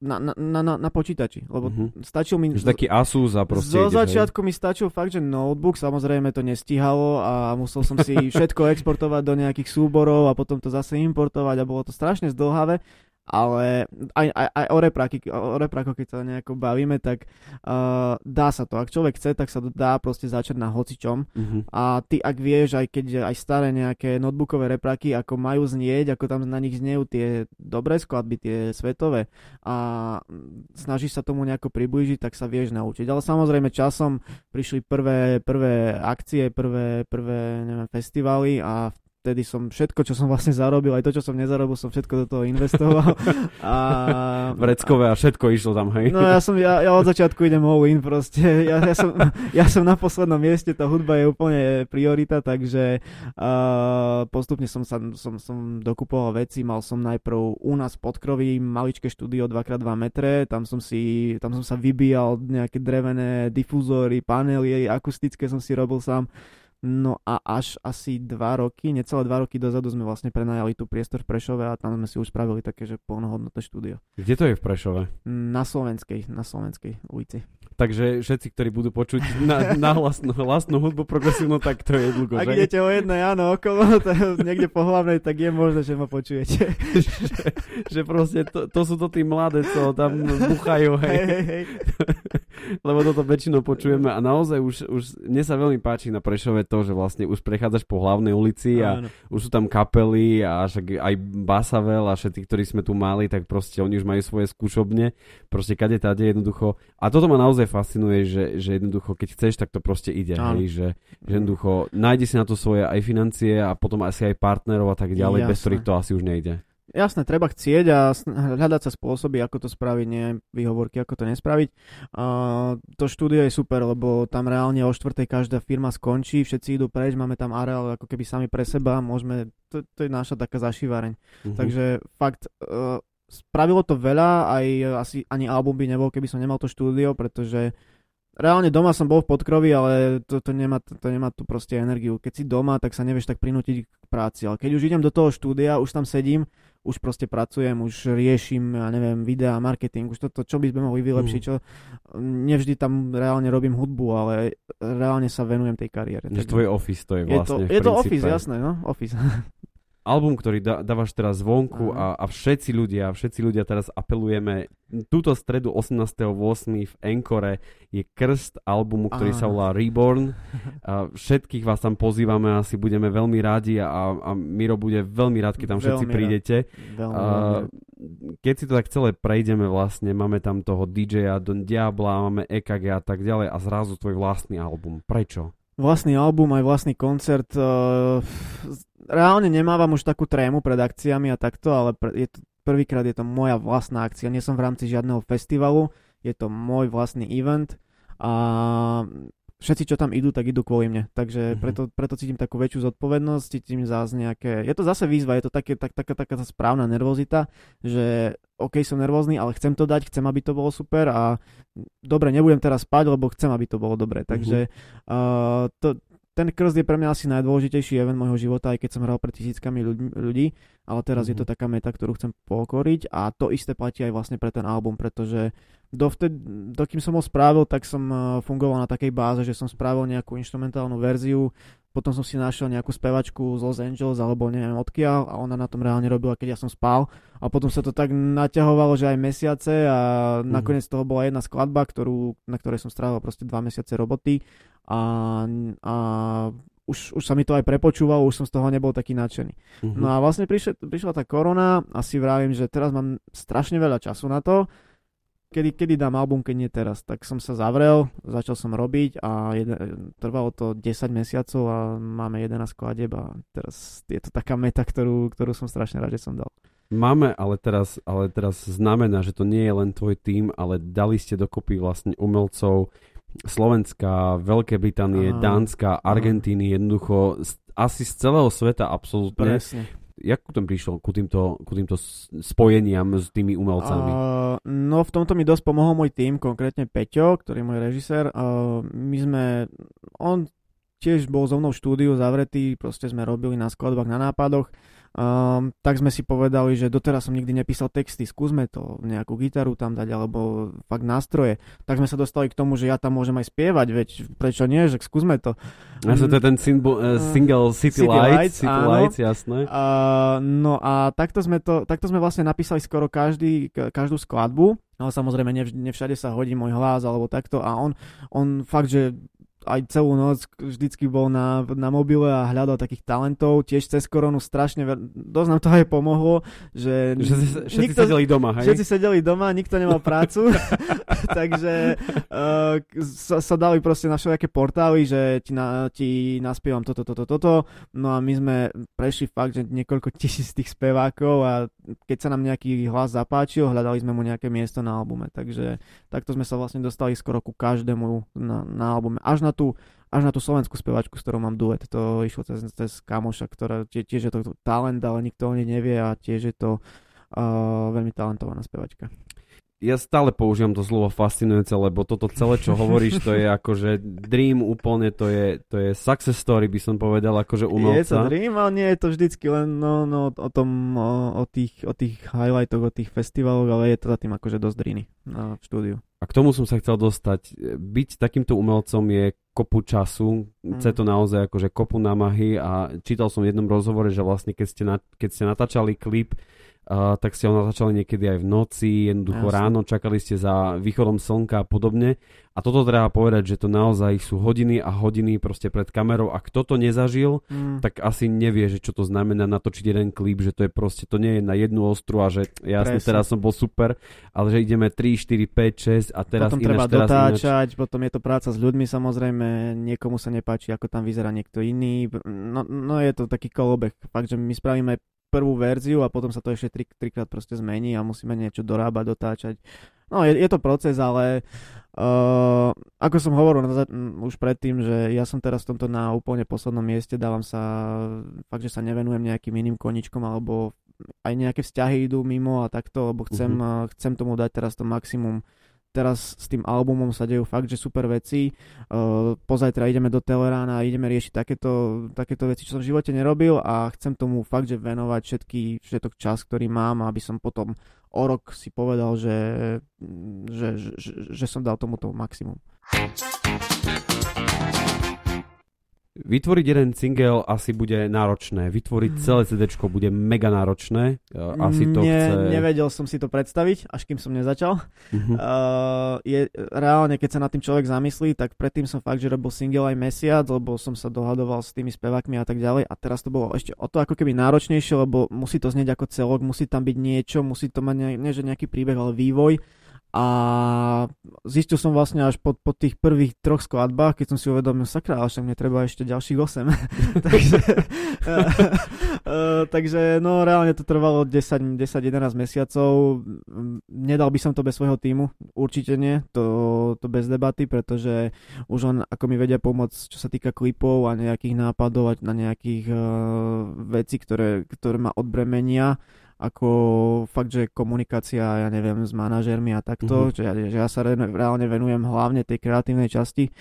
na, na, na, na počítači, lebo uh-huh. stačil mi... Že taký Asus a proste Zo ideš, začiatku hej. mi stačil fakt, že notebook, samozrejme to nestíhalo a musel som si *laughs* všetko exportovať do nejakých súborov a potom to zase importovať a bolo to strašne zdlhavé ale aj, aj, aj o, repráky, o repráko, keď sa nejako bavíme, tak uh, dá sa to. Ak človek chce, tak sa to dá proste začať na hocičom. Uh-huh. A ty ak vieš, aj keď aj staré nejaké notebookové repráky, ako majú znieť, ako tam na nich zniejú tie dobré skladby, tie svetové a snažíš sa tomu nejako priblížiť, tak sa vieš naučiť. Ale samozrejme časom prišli prvé, prvé akcie, prvé, prvé neviem, festivaly a vtedy som všetko, čo som vlastne zarobil, aj to, čo som nezarobil, som všetko do toho investoval. *laughs* A, Vreckové a všetko išlo tam, hej? No ja som, ja, ja od začiatku idem all in proste. Ja, ja, som, *laughs* ja som na poslednom mieste, tá hudba je úplne priorita, takže uh, postupne som, sa, som, som dokupoval veci, mal som najprv u nás pod kroví maličké štúdio 2x2 metre, tam som si, tam som sa vybíjal nejaké drevené difúzory, panely, akustické som si robil sám No a až asi dva roky, necelé dva roky dozadu sme vlastne prenajali tu priestor v Prešove a tam sme si už spravili také, že plnohodnotné štúdio. Kde to je v Prešove? Na Slovenskej, na Slovenskej ulici. Takže všetci, ktorí budú počuť na, na hlasnú, hlasnú hudbu progresívnu, tak to je dlho, Ak že? idete o jednej, áno, okolo, *laughs* to, niekde po hlavnej, tak je možné, že ma počujete. *laughs* že, že proste to, to sú to tí mladé, čo tam buchajú, hej. hej, hej, hej. Lebo toto väčšinou počujeme a naozaj už, už mne sa veľmi páči na Prešove to, že vlastne už prechádzaš po hlavnej ulici a Áno. už sú tam kapely a však aj Basavel a všetci, ktorí sme tu mali, tak proste oni už majú svoje skúšobne, proste kade tade jednoducho. A toto ma naozaj fascinuje, že, že jednoducho, keď chceš, tak to proste ide, hej, že, že jednoducho nájde si na to svoje aj financie a potom asi aj partnerov a tak ďalej, Jasne. bez ktorých to asi už nejde. Jasné, treba chcieť a hľadať sa spôsoby, ako to spraviť, nie výhovorky, ako to nespraviť. Uh, to štúdio je super, lebo tam reálne o štvrtej každá firma skončí, všetci idú preč, máme tam areál ako keby sami pre seba, môžeme, to, to je naša taká zašívareň. Uh-huh. Takže fakt, uh, spravilo to veľa, aj asi ani album by nebol, keby som nemal to štúdio, pretože reálne doma som bol v podkrovi, ale to, to, nemá, to, to nemá tu proste energiu. Keď si doma, tak sa nevieš tak prinútiť k práci, ale keď už idem do toho štúdia, už tam sedím, už proste pracujem, už riešim, ja neviem, videa, marketing, už toto, čo by sme mohli vylepšiť, mm. čo nevždy tam reálne robím hudbu, ale reálne sa venujem tej kariére. Že tvoj office to je vlastne Je to, je to office, jasné, no, office. *laughs* album, ktorý dá, dávaš teraz zvonku a, a všetci ľudia, všetci ľudia teraz apelujeme. Túto stredu 18.8. v Encore je krst albumu, ktorý Aha. sa volá Reborn. A všetkých vás tam pozývame, asi budeme veľmi rádi a, a Miro bude veľmi rád, keď tam všetci veľmi prídete. Veľmi, a, keď si to tak celé prejdeme vlastne, máme tam toho DJ-a Don Diabla, máme EKG a tak ďalej a zrazu tvoj vlastný album. Prečo? vlastný album, aj vlastný koncert. Reálne nemávam už takú trému pred akciami a takto, ale pr- je to, prvýkrát je to moja vlastná akcia. Nie som v rámci žiadneho festivalu, je to môj vlastný event a všetci, čo tam idú, tak idú kvôli mne. Takže mm-hmm. preto, preto cítim takú väčšiu zodpovednosť, cítim zase nejaké... Je to zase výzva, je to také, tak, taká, taká správna nervozita, že OK, som nervózny, ale chcem to dať, chcem, aby to bolo super a dobre, nebudem teraz spať, lebo chcem, aby to bolo dobre. Takže mm-hmm. uh, to, ten krst je pre mňa asi najdôležitejší event môjho života, aj keď som hral pre tisíckami ľudí, ale teraz mm-hmm. je to mhm. taká meta, ktorú chcem pokoriť a to isté platí aj vlastne pre ten album, pretože dovtedy, dokým som ho spravil, tak som eh, fungoval na takej báze, že som spravil nejakú instrumentálnu verziu, potom som si našiel nejakú spevačku z Los Angeles alebo neviem odkiaľ a ona na tom reálne robila, keď ja som spal a potom sa to tak naťahovalo, že aj mesiace a mm. nakoniec toho bola jedna skladba, ktorú, na ktorej som strávil proste dva mesiace roboty a, a už, už sa mi to aj prepočúvalo, už som z toho nebol taký nadšený. Mm-hmm. No a vlastne prišla, prišla tá korona a si vravím, že teraz mám strašne veľa času na to kedy, kedy dám album, keď nie teraz. Tak som sa zavrel, začal som robiť a jeden, trvalo to 10 mesiacov a máme 11 skladeb a teraz je to taká meta, ktorú, ktorú som strašne rád, že som dal. Máme, ale teraz, ale teraz znamená, že to nie je len tvoj tým, ale dali ste dokopy vlastne umelcov Slovenska, Veľké Británie, Dánska, Argentíny, jednoducho asi z celého sveta absolútne. Presne jak tam prišiel ku týmto, ku týmto spojeniam s tými umelcami? Uh, no v tomto mi dosť pomohol môj tým, konkrétne Peťo, ktorý je môj režisér. Uh, my sme, on tiež bol so mnou v štúdiu zavretý, proste sme robili na skladbách, na nápadoch Um, tak sme si povedali, že doteraz som nikdy nepísal texty, skúsme to, nejakú gitaru tam dať, alebo fakt nástroje. Tak sme sa dostali k tomu, že ja tam môžem aj spievať, veď prečo nie, že skúsme to. Ja to je ten symbol, uh, single City, City Lights, Lights, City áno. Lights, jasné. Uh, no a takto sme, to, takto sme vlastne napísali skoro každý, každú skladbu, ale samozrejme nevšade sa hodí môj hlas alebo takto a on, on fakt, že aj celú noc vždycky bol na, na mobile a hľadal takých talentov, tiež cez koronu strašne dosť nám to aj pomohlo, že... že všetci nikto, sedeli doma, hej? Všetci sedeli doma, nikto nemal prácu, *laughs* *laughs* takže uh, sa, sa dali proste na všetké portály, že ti, na, ti naspievam toto, toto, toto, no a my sme prešli fakt, že niekoľko *laughs* tisíc tých spevákov a keď sa nám nejaký hlas zapáčil, hľadali sme mu nejaké miesto na albume, takže takto sme sa vlastne dostali skoro ku každému na, na albume, až na tú, až na tú slovenskú spevačku, s ktorou mám duet. To išlo cez, cez kamoša, ktorá tie, tiež je to talent, ale nikto o nej nevie a tiež je to uh, veľmi talentovaná spevačka ja stále používam to slovo fascinujúce, lebo toto celé, čo hovoríš, to je *laughs* akože dream úplne, to je, to je success story, by som povedal, akože umelca. Je to dream, ale nie je to vždycky len no, no, o tom, o, o, tých, o tých highlightoch, o tých festivaloch, ale je to za tým akože dosť driny no, v štúdiu. A k tomu som sa chcel dostať. Byť takýmto umelcom je kopu času, mm. chce to naozaj akože kopu námahy a čítal som v jednom rozhovore, že vlastne keď ste, na, keď ste natáčali klip, uh, tak ste ho natáčali niekedy aj v noci, jednoducho Jasne. ráno, čakali ste za východom slnka a podobne. A toto treba povedať, že to naozaj sú hodiny a hodiny proste pred kamerou a kto to nezažil, mm. tak asi nevie, že čo to znamená natočiť jeden klip, že to je proste, to nie je na jednu ostru a že jasne, Presne. teraz som bol super, ale že ideme 3, 4, 5, 6 a teraz potom ináč, treba teraz dotáčať, ináč. potom je to práca s ľuďmi samozrejme, niekomu sa nepáči, ako tam vyzerá niekto iný, no, no je to taký kolobeh, fakt, že my spravíme prvú verziu a potom sa to ešte tri, trikrát proste zmení a musíme niečo dorábať, dotáčať. No je, je to proces, ale uh, ako som hovoril na, už predtým, že ja som teraz v tomto na úplne poslednom mieste, dávam sa, fakt, že sa nevenujem nejakým iným koničkom alebo aj nejaké vzťahy idú mimo a takto, lebo chcem, mm-hmm. chcem tomu dať teraz to maximum teraz s tým albumom sa dejú fakt, že super veci. Uh, pozajtra ideme do Telerána a ideme riešiť takéto, takéto veci, čo som v živote nerobil a chcem tomu fakt, že venovať všetky, všetok čas, ktorý mám, aby som potom o rok si povedal, že, že, že, že, som dal tomuto maximum. Vytvoriť jeden single asi bude náročné. Vytvoriť mm. celé CD bude mega náročné. Asi to Nie, chce... Nevedel som si to predstaviť, až kým som nezačal. Uh-huh. Uh, je, reálne, keď sa nad tým človek zamyslí, tak predtým som fakt, že robil single aj mesiac, lebo som sa dohadoval s tými spevákmi a tak ďalej. A teraz to bolo ešte o to ako keby náročnejšie, lebo musí to znieť ako celok, musí tam byť niečo, musí to mať ne, ne, že nejaký príbeh, ale vývoj a zistil som vlastne až po, po tých prvých troch skladbách, keď som si uvedomil, sakra, ale však mne treba ešte ďalších 8. *laughs* takže, uh, *laughs* takže no reálne to trvalo 10-11 mesiacov. Nedal by som to bez svojho týmu, určite nie, to, to bez debaty, pretože už on ako mi vedia pomôcť, čo sa týka klipov a nejakých nápadov a na nejakých uh, vecí, ktoré, ktoré ma odbremenia ako fakt, že komunikácia, ja neviem, s manažermi a takto, mm-hmm. že, ja, že ja sa reálne venujem hlavne tej kreatívnej časti,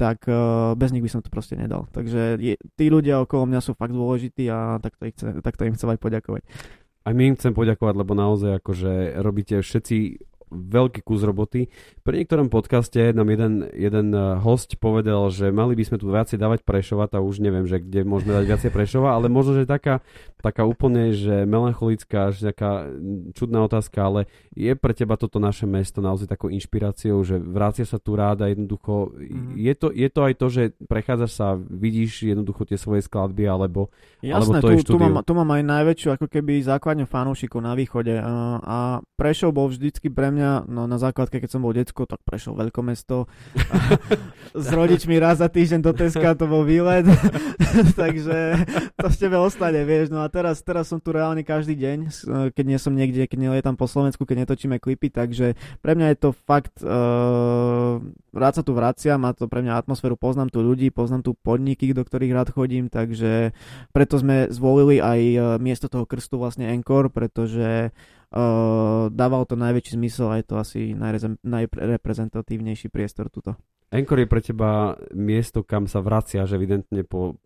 tak uh, bez nich by som to proste nedal. Takže je, tí ľudia okolo mňa sú fakt dôležití a takto, ich chce, takto im chcem aj poďakovať. Aj my im chcem poďakovať, lebo naozaj akože robíte všetci veľký kus roboty. Pri niektorom podcaste nám jeden, jeden eh, host povedal, že mali by sme tu viacej dávať Prešova, a už neviem, že kde môžeme dať viacej Prešova, ale možno, že taká, taká úplne, že melancholická, že taká čudná otázka, ale je pre teba toto naše mesto naozaj takou inšpiráciou, že vrácia sa tu ráda jednoducho. Mm. Je, to, je to aj to, že prechádzaš sa, vidíš jednoducho tie svoje skladby, alebo, Jasné, alebo to tu, je tu, mám, tu mám aj najväčšiu ako keby základňu fanúšikov na východe a, a Prešov bol vždycky pre mňa mňa, no na základke, keď som bol detsko, tak prešiel veľkomesto. *laughs* s rodičmi raz za týždeň do Teska to bol výlet. *laughs* Takže to v tebe ostane, vieš. No a teraz, teraz som tu reálne každý deň, keď nie som niekde, keď nelietam po Slovensku, keď netočíme klipy, takže pre mňa je to fakt, uh, rád sa tu vraciam, má to pre mňa atmosféru, poznám tu ľudí, poznám tu podniky, do ktorých rád chodím, takže preto sme zvolili aj e, miesto toho krstu vlastne Encore, pretože Uh, dával to najväčší zmysel a je to asi najreprezentatívnejší priestor tuto. Encore je pre teba miesto, kam sa vraciaš evidentne po,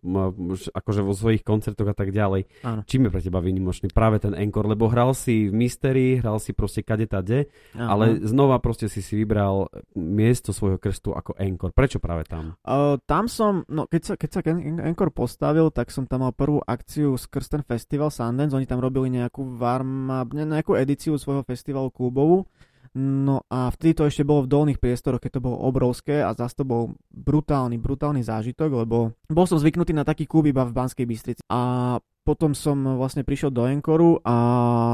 akože vo svojich koncertoch a tak ďalej. Áno. Čím je pre teba výnimočný práve ten Encore? Lebo hral si v Mystery, hral si proste kade tade, ale znova proste si si vybral miesto svojho krstu ako Encore. Prečo práve tam? Uh, tam som, no keď sa, keď sa Encore postavil, tak som tam mal prvú akciu z Krsten Festival Sundance, oni tam robili nejakú varma, nejakú edíciu svojho festivalu klubovú No a vtedy to ešte bolo v dolných priestoroch, keď to bolo obrovské a zase to bol brutálny, brutálny zážitok, lebo bol som zvyknutý na taký klub iba v Banskej Bystrici. A potom som vlastne prišiel do Enkoru a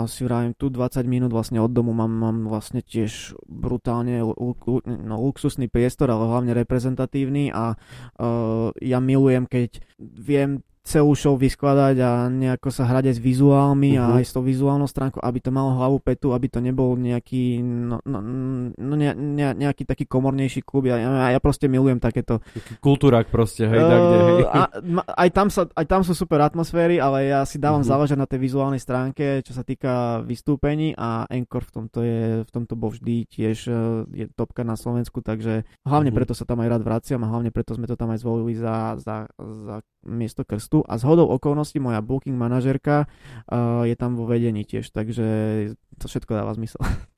si vravím, tu 20 minút vlastne od domu mám, mám vlastne tiež brutálne no, luxusný priestor, ale hlavne reprezentatívny a uh, ja milujem, keď viem celú show vyskladať a nejako sa hrať aj s vizuálmi uh-huh. a mhm. aj s tou vizuálnou stránkou, aby to malo hlavu petu, aby to nebol nejaký no, no, no ne, ne, nejaký taký komornejší klub. Ja, ja, ja proste milujem takéto. Kultúrak proste, hej, uh, tak, kde, hej. A, aj, tam sa, aj tam sú super atmosféry, ale ja si dávam uh-huh. záležať na tej vizuálnej stránke, čo sa týka vystúpení a Encore v tomto je, v tomto bol vždy tiež e, je topka na Slovensku, takže hlavne uh-huh. preto sa tam aj rád vraciam a hlavne preto sme to tam aj zvolili za, za, za miesto krstu a z hodou okolností moja booking manažerka uh, je tam vo vedení tiež, takže to všetko dáva zmysel. *laughs*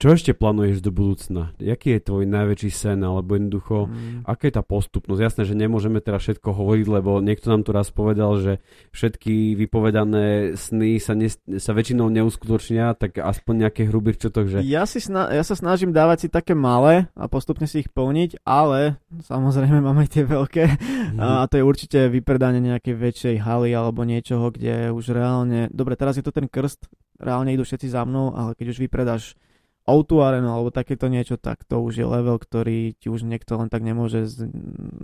Čo ešte plánuješ do budúcna? Jaký je tvoj najväčší sen, alebo jednoducho, mm. aká je tá postupnosť? Jasné, že nemôžeme teraz všetko hovoriť, lebo niekto nám tu raz povedal, že všetky vypovedané sny sa, ne, sa väčšinou neuskutočnia, tak aspoň nejaké hrubých čotok, že... Ja, si sna- ja sa snažím dávať si také malé a postupne si ich plniť, ale samozrejme *laughs* mám aj tie veľké mm. a to je určite vypredanie nejakej väčšej haly alebo niečoho, kde už reálne... Dobre, teraz je to ten krst, reálne idú všetci za mnou, ale keď už vypredáš O2 Arena alebo takéto niečo, tak to už je level, ktorý ti už niekto len tak nemôže z-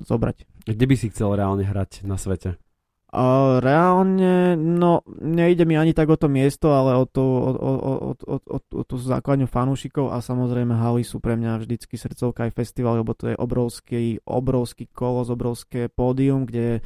zobrať. Kde by si chcel reálne hrať na svete? Uh, reálne, no nejde mi ani tak o to miesto, ale o, to, o, o, o, o, o, o tú základňu fanúšikov a samozrejme haly sú pre mňa vždycky srdcovka aj festival, lebo to je obrovský, obrovský kolos, obrovské pódium, kde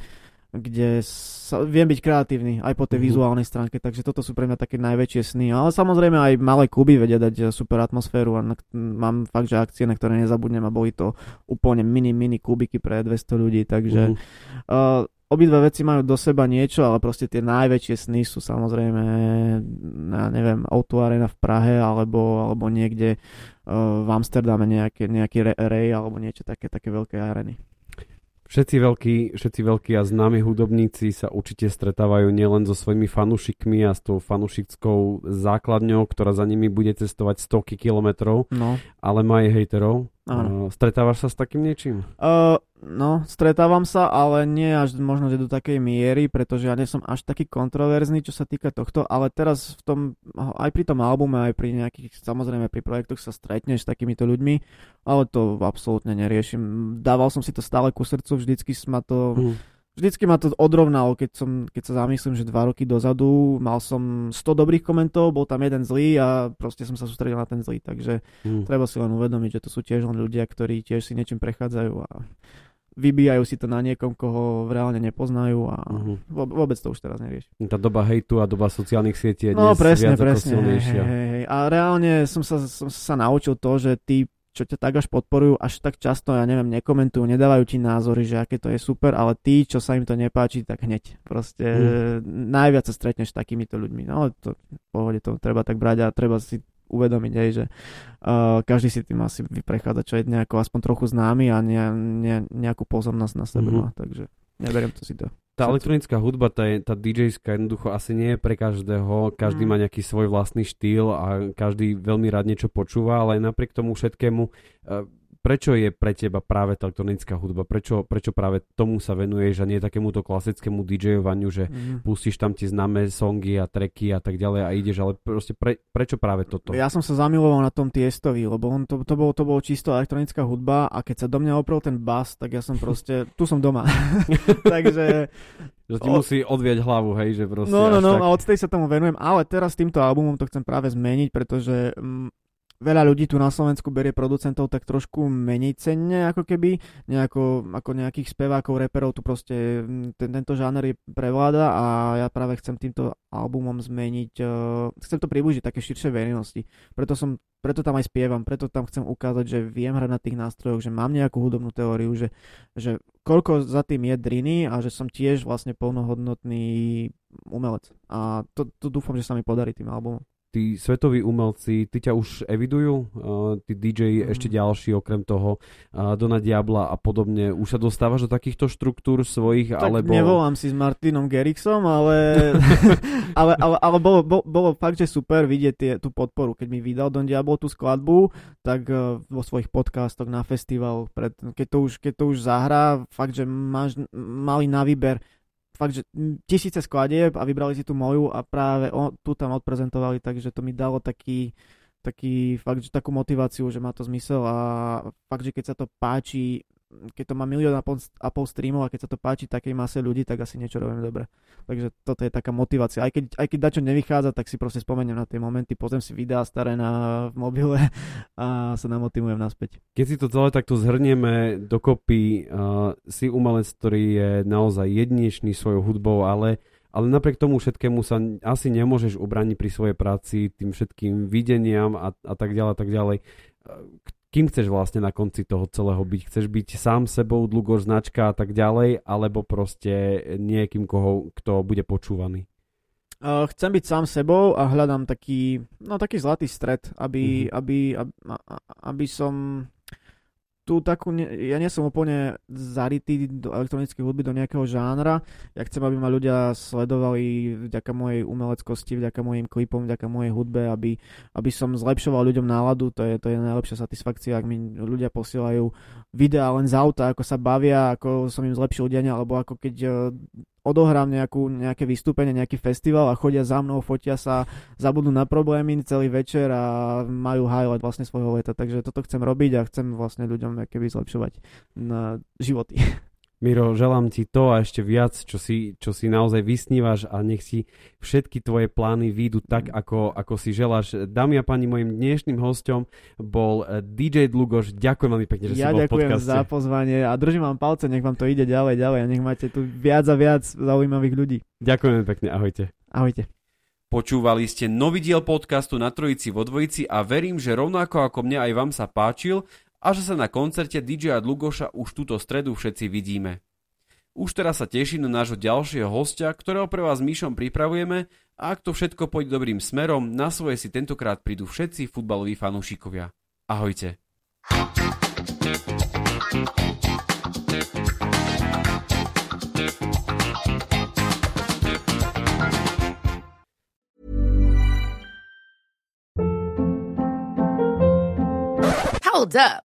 kde sa, viem byť kreatívny aj po tej mm-hmm. vizuálnej stránke, takže toto sú pre mňa také najväčšie sny. Ale samozrejme aj malé kluby vedia dať super atmosféru a na, mám fakt, že akcie, na ktoré nezabudnem a boli to úplne mini, mini kubiky pre 200 ľudí, takže mm-hmm. uh, obidve veci majú do seba niečo, ale proste tie najväčšie sny sú samozrejme, ja neviem, Auto Arena v Prahe alebo, alebo niekde uh, v Amsterdame nejaké, nejaký rej alebo niečo také, také veľké areny. Všetci veľkí, všetci veľkí a známi hudobníci sa určite stretávajú nielen so svojimi fanúšikmi a s tou fanúšickou základňou, ktorá za nimi bude cestovať stovky kilometrov, no. ale má aj hejterov. Uh, stretávaš sa s takým niečím? Uh, no, stretávam sa, ale nie až možno do takej miery, pretože ja nie som až taký kontroverzný, čo sa týka tohto, ale teraz v tom, aj pri tom albume, aj pri nejakých, samozrejme pri projektoch sa stretneš s takýmito ľuďmi, ale to absolútne neriešim. Dával som si to stále ku srdcu, vždycky ma to... Uh vždycky ma to odrovnalo, keď, som, keď sa zamyslím, že dva roky dozadu mal som 100 dobrých komentov, bol tam jeden zlý a proste som sa sústredil na ten zlý, takže hmm. treba si len uvedomiť, že to sú tiež len ľudia, ktorí tiež si niečím prechádzajú a vybíjajú si to na niekom, koho reálne nepoznajú a uh-huh. vôbec to už teraz nerieši. Tá doba hejtu a doba sociálnych sietí je no, dnes presne, viac presne, ako. Hej, hej, hej. A reálne som sa, som sa naučil to, že tí čo ťa tak až podporujú, až tak často, ja neviem, nekomentujú, nedávajú ti názory, že aké to je super, ale tí, čo sa im to nepáči, tak hneď. Proste mm. najviac sa stretneš s takýmito ľuďmi. No to v pohode to treba tak brať a treba si uvedomiť aj, že uh, každý si tým asi prechádza, čo je nejako aspoň trochu známy a ne, ne, nejakú pozornosť na sebe. Mm-hmm. Takže neberiem to si to tá elektronická hudba, tá, je, tá DJ-ska jednoducho asi nie je pre každého, každý mm. má nejaký svoj vlastný štýl a každý veľmi rád niečo počúva, ale aj napriek tomu všetkému uh, prečo je pre teba práve tá elektronická hudba? Prečo, prečo práve tomu sa venuješ a nie takémuto klasickému DJovaniu, že mm. pustíš tam tie známe songy a treky a tak ďalej a ideš, ale proste pre, prečo práve toto? Ja som sa zamiloval na tom Tiestovi, lebo on to, to, bolo, to bolo čisto elektronická hudba a keď sa do mňa oprel ten bas, tak ja som proste, *laughs* tu som doma. *laughs* Takže že ti o... musí odviať hlavu, hej, že proste... No, no, no, tak... a od tej sa tomu venujem, ale teraz týmto albumom to chcem práve zmeniť, pretože mm, veľa ľudí tu na Slovensku berie producentov tak trošku menej cenne, ako keby, nejako, ako nejakých spevákov, reperov, tu proste ten, tento žáner je prevláda a ja práve chcem týmto albumom zmeniť, uh, chcem to približiť také širšie verejnosti. Preto, som, preto tam aj spievam, preto tam chcem ukázať, že viem hrať na tých nástrojoch, že mám nejakú hudobnú teóriu, že, že koľko za tým je driny a že som tiež vlastne plnohodnotný umelec. A to, to dúfam, že sa mi podarí tým albumom tí svetoví umelci, tí ťa už evidujú? Uh, tí DJ mm. ešte ďalší okrem toho, uh, Dona Diabla a podobne. Už sa dostávaš do takýchto štruktúr svojich? Tak alebo... nevolám si s Martinom Gerixom, ale, *laughs* ale, ale, ale bolo, bolo, bolo fakt, že super vidieť tie, tú podporu. Keď mi vydal Don Diablo tú skladbu, tak uh, vo svojich podcastoch na festival, pred, keď, to už, keď to už zahrá, fakt, že máš, mali na výber fakt, že tisíce skladieb a vybrali si tú moju a práve o, tu tam odprezentovali, takže to mi dalo taký, taký fakt, že takú motiváciu, že má to zmysel a fakt, že keď sa to páči keď to má milión a pol, a streamov a keď sa to páči takej mase ľudí, tak asi niečo robím dobre. Takže toto je taká motivácia. Aj keď, aj keď dačo nevychádza, tak si proste spomeniem na tie momenty, pozriem si videá staré na v mobile a sa namotivujem naspäť. Keď si to celé takto zhrnieme dokopy, uh, si umelec, ktorý je naozaj jedinečný svojou hudbou, ale ale napriek tomu všetkému sa asi nemôžeš ubraniť pri svojej práci, tým všetkým videniam a, a tak ďalej, tak ďalej kým chceš vlastne na konci toho celého byť? Chceš byť sám sebou, dlugo značka a tak ďalej, alebo proste niekým, koho, kto bude počúvaný? Uh, chcem byť sám sebou a hľadám taký, no taký zlatý stred, aby, mm-hmm. aby, aby, aby som tú takú, ja nie som úplne zarytý do elektronickej hudby, do nejakého žánra. Ja chcem, aby ma ľudia sledovali vďaka mojej umeleckosti, vďaka mojim klipom, vďaka mojej hudbe, aby, aby som zlepšoval ľuďom náladu. To je, to je najlepšia satisfakcia, ak mi ľudia posielajú videá len z auta, ako sa bavia, ako som im zlepšil deň, alebo ako keď odohrám nejakú, nejaké vystúpenie, nejaký festival a chodia za mnou, fotia sa, zabudnú na problémy celý večer a majú highlight vlastne svojho leta. Takže toto chcem robiť a chcem vlastne ľuďom keby zlepšovať na životy. *laughs* Miro, želám ti to a ešte viac, čo si, čo si naozaj vysnívaš a nech si všetky tvoje plány výjdu tak, ako, ako si želáš. Dámy a páni, mojim dnešným hostom bol eh, DJ Dlugoš. Ďakujem veľmi pekne, že ja si bol v ďakujem podcaste. za pozvanie a držím vám palce, nech vám to ide ďalej, ďalej a nech máte tu viac a viac zaujímavých ľudí. Ďakujem pekne, ahojte. Ahojte. Počúvali ste nový diel podcastu na Trojici vo Dvojici a verím, že rovnako ako mne aj vám sa páčil a že sa na koncerte DJ Dlugoša už túto stredu všetci vidíme. Už teraz sa teším na nášho ďalšieho hostia, ktorého pre vás Myšom pripravujeme a ak to všetko pôjde dobrým smerom, na svoje si tentokrát prídu všetci futbaloví fanúšikovia. Ahojte. Hold up.